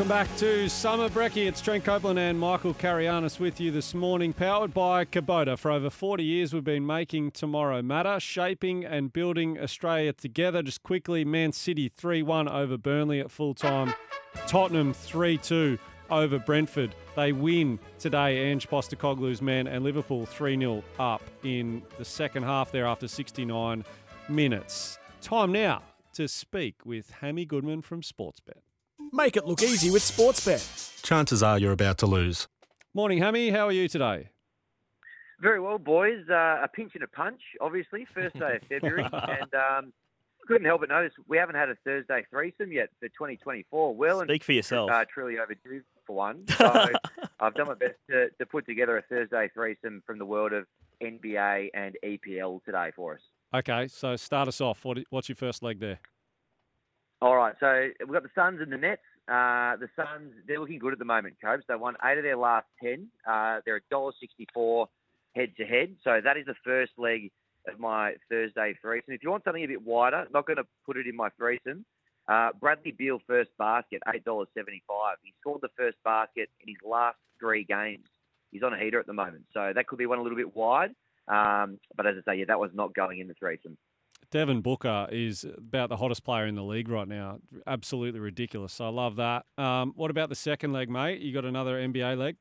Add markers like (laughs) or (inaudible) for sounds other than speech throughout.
Welcome back to Summer Brekkie. It's Trent Copeland and Michael Carianis with you this morning, powered by Kubota. For over 40 years, we've been making tomorrow matter, shaping and building Australia together. Just quickly, Man City 3 1 over Burnley at full time, Tottenham 3 2 over Brentford. They win today, Ange Postecoglou's men, and Liverpool 3 0 up in the second half there after 69 minutes. Time now to speak with Hammy Goodman from Sportsbet. Make it look easy with Sportsbet. Chances are you're about to lose. Morning, Hammy. How are you today? Very well, boys. Uh, a pinch and a punch, obviously. First day of February, (laughs) and um, couldn't help but notice we haven't had a Thursday threesome yet for 2024. Well, Speak for yourself. Uh, truly overdue for one. (laughs) So I've done my best to, to put together a Thursday threesome from the world of NBA and EPL today for us. Okay, so start us off. What, what's your first leg there? All right, so we've got the Suns and the Nets. Uh, the Suns, they're looking good at the moment, Cobes. They won eight of their last ten. Uh, they're $1.64 head to head. So that is the first leg of my Thursday threesome. If you want something a bit wider, not going to put it in my threesome. Uh, Bradley Beal first basket, $8.75. He scored the first basket in his last three games. He's on a heater at the moment. So that could be one a little bit wide. Um, but as I say, yeah, that was not going in the threesome. Devin Booker is about the hottest player in the league right now. Absolutely ridiculous. So I love that. Um, what about the second leg, mate? You got another NBA leg?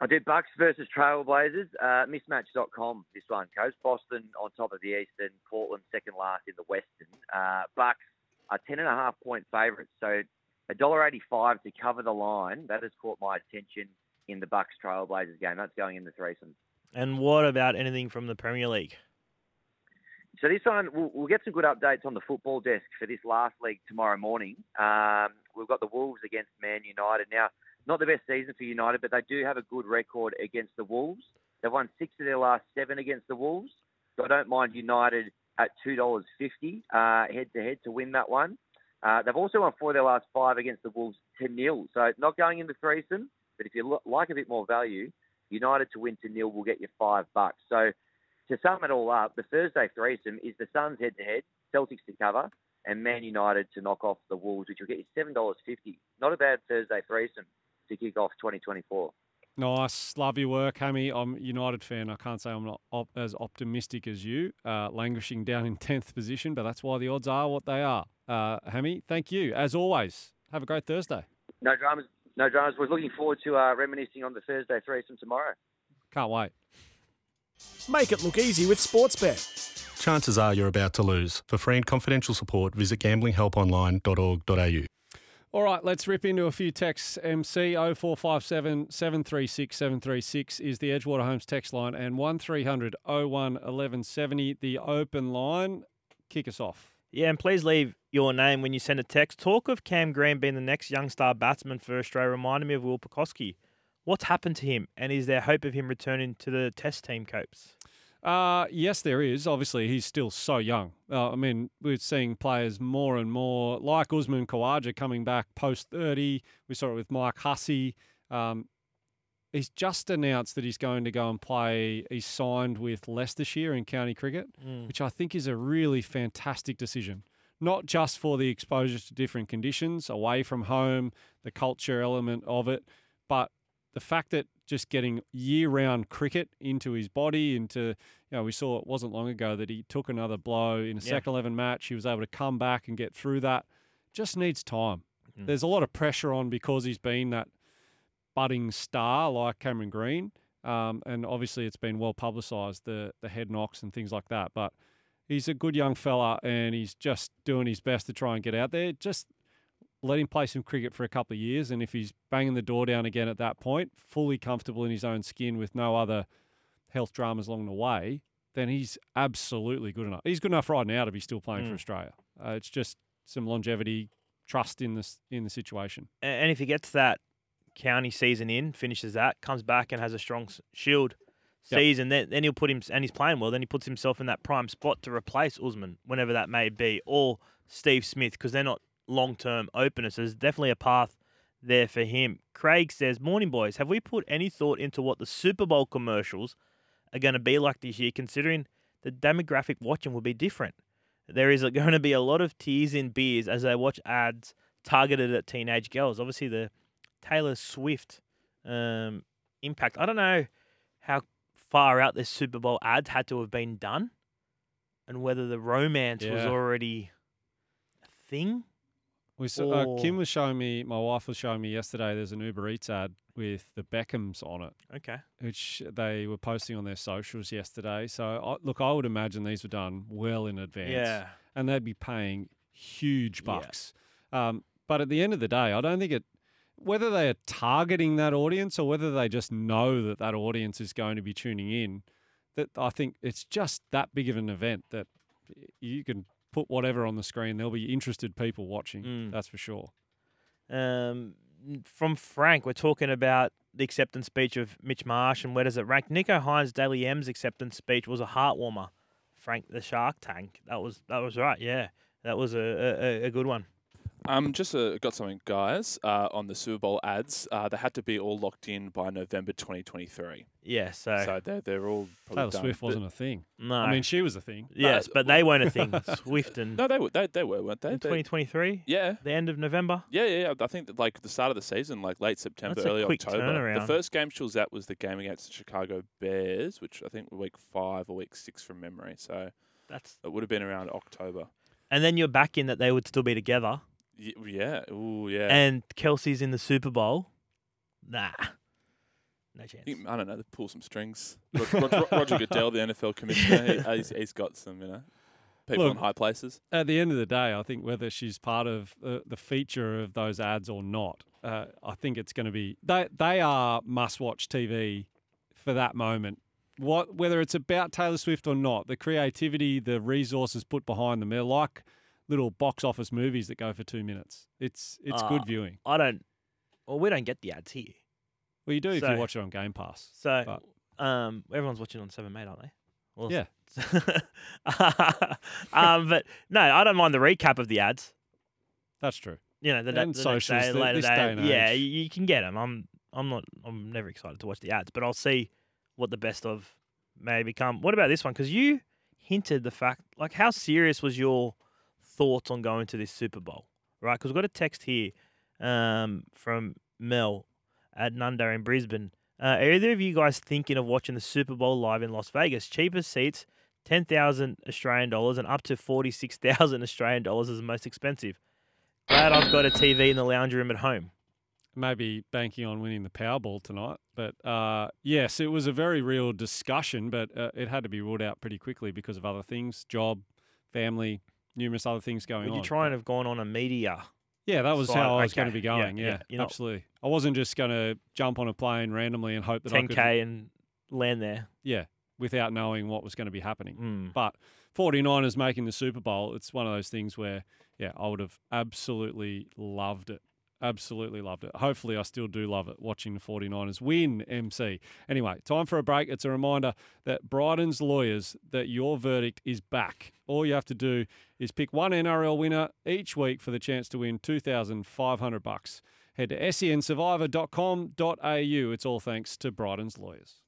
I did Bucks versus Trailblazers. Uh, mismatch.com, this one, Coast. Boston on top of the Eastern, Portland second last in the Western. Uh, Bucks are 10.5 point favourites. So $1.85 to cover the line. That has caught my attention in the Bucks Trailblazers game. That's going in the threesome. And what about anything from the Premier League? So this one, we'll, we'll, get some good updates on the football desk for this last league tomorrow morning. Um, we've got the Wolves against Man United. Now, not the best season for United, but they do have a good record against the Wolves. They've won six of their last seven against the Wolves. So I don't mind United at $2.50 uh, head to head to win that one. Uh, they've also won four of their last five against the Wolves to nil. So not going into threesome, but if you like a bit more value, United to win to nil will get you five bucks. So to sum it all up, the Thursday threesome is the Suns head to head, Celtics to cover, and Man United to knock off the Wolves, which will get you seven dollars fifty. Not a bad Thursday threesome to kick off 2024. Nice, love your work, Hammy. I'm a United fan. I can't say I'm not op- as optimistic as you, uh, languishing down in (laughs) tenth position, but that's why the odds are what they are. Uh, Hammy, thank you as always. Have a great Thursday. No dramas. No dramas. We're looking forward to uh, reminiscing on the Thursday threesome tomorrow. Can't wait. Make it look easy with Sportsbet. Chances are you're about to lose. For free and confidential support, visit gamblinghelponline.org.au. All right, let's rip into a few texts. MC 0457 736 736 is the Edgewater Homes text line, and 1300 01 1170, the open line. Kick us off. Yeah, and please leave your name when you send a text. Talk of Cam Green being the next young star batsman for Australia reminded me of Will Pucovski. What's happened to him, and is there hope of him returning to the Test team, Copes? Uh, yes, there is. Obviously, he's still so young. Uh, I mean, we're seeing players more and more like Usman Khawaja coming back post 30. We saw it with Mike Hussey. Um, he's just announced that he's going to go and play. He's signed with Leicestershire in county cricket, Mm. which I think is a really fantastic decision. Not just for the exposure to different conditions, away from home, the culture element of it, but the fact that just getting year-round cricket into his body, into you know, we saw it wasn't long ago that he took another blow in a Yeah. second eleven match. He was able to come back and get through that. Just needs time. Mhm. There's a lot of pressure on because he's been that budding star like Cameron Green, um, and obviously it's been well publicised the the head knocks and things like that. But he's a good young fella, and he's just doing his best to try and get out there. Just let him play some cricket for a couple of years, and if he's banging the door down again at that point, fully comfortable in his own skin with no other health dramas along the way, then he's absolutely good enough. He's good enough right now to be still playing for Mm. Australia. Uh, it's just some longevity, trust in this in the situation. And if he gets that county season in, finishes that, comes back and has a strong shield Yep. season, then, then he'll put him, and he's playing well, then he puts himself in that prime spot to replace Usman, whenever that may be, or Steve Smith, because they're not long term openers. So there's definitely a path there for him. Craig says, Morning, boys. Have we put any thought into what the Super Bowl commercials are going to be like this year, considering the demographic watching will be different? There is (laughs) going to be a lot of tears in beers as they watch ads targeted at teenage girls. Obviously, the Taylor Swift um, impact. I don't know how far out this Super Bowl ad had to have been done, and whether the romance was already a thing. We saw, uh, Kim was showing me, my wife was showing me yesterday. There's an Uber Eats ad with the Beckhams on it, Okay. which they were posting on their socials yesterday. So, I, look, I would imagine these were done well in advance. Yeah. and they'd be paying huge Yeah. bucks. Um, but at the end of the day, I don't think it. Whether they are targeting that audience or whether they just know that that audience is going to be tuning in, that I think it's just that big of an event that you can put whatever on the screen. There'll be interested people watching. Mm. That's for sure. Um, from Frank, we're talking about the acceptance speech of Mitch Marsh and where does it rank? Nicho Hynes Dally M's acceptance speech was a heart warmer. Frank the Shark Tank. That was that was right. Yeah, that was a a, a good one. Um, just uh, got something, guys. Uh, on the Super Bowl ads, uh, they had to be all locked in by November 2023. Yeah. So, So they're they're all probably Taylor done. Swift wasn't a thing. no. I mean, she was a thing. yes, but they weren't a thing. (laughs) Swift and No, they were they, they were, weren't they? in 2023, yeah. the end of November. Yeah, yeah, yeah. I think that like the start of the season, like late September, That's a early quick October. turnaround. The first game she was at was the game against the Chicago Bears, which I think were week five or week six from memory. So That's it would have been around October. and then you're back in that they would still be together. Y- Yeah. Ooh, yeah. And Kelce's in the Super Bowl. Nah, no chance. I I don't know. They pull some strings. Roger, Roger, (laughs) Roger Goodell, the NFL commissioner, he, he's, he's got some, you know, people Look, in high places. At the end of the day, I think whether she's part of uh, the feature of those ads or not, uh, I think it's going to be they they are must-watch TV for that moment. What whether it's about Taylor Swift or not, the creativity, the resources put behind them, they're like little box office movies that go for two minutes. It's it's Ah. good viewing. I don't. Well, we don't get the ads here. Well, you do if you watch it on Game Pass. So, um, everyone's watching on Seven Mate, aren't they? Well, Yeah. (laughs) um, but no, I don't mind the recap of the ads. That's true. You know, the, the And next day, th- later day. day yeah, age. you, you can get them. I'm, I'm not, I'm never excited to watch the ads, but I'll see what the best of may become. What about this one? Because you hinted the fact, like, how serious was your thoughts on going to this Super Bowl, right? Because we've got a text here um, from Mel at Nundah in Brisbane. Uh, are either of you guys thinking of watching the Super Bowl live in Las Vegas? Cheapest seats, ten thousand Australian dollars, and up to forty six thousand (laughs) Australian dollars is the most expensive. Glad I've got a TV in the lounge room at home. maybe banking on winning the Powerball tonight. But uh, yes, it was a very real discussion, but uh, it had to be ruled out pretty quickly because of other things, job, family, numerous other things going Would on. you try and have gone on a media? yeah, that was side? how I was going to be going. Yeah, yeah, you're not- absolutely. I wasn't just going to jump on a plane randomly and hope that I Ten could, k and land there. yeah, without knowing what was going to be happening. Mm. But 49ers making the Super Bowl, it's one of those things where, yeah, I would have absolutely loved it. Absolutely loved it. Hopefully, I still do love it watching the 49ers win MC. Anyway, time for a break. It's a reminder that Bryden's lawyers, that your verdict is back. All you have to do is pick one NRL winner each week for the chance to win 2,500 bucks. Head to sensurvivor.com.au. It's all thanks to Bryden's lawyers.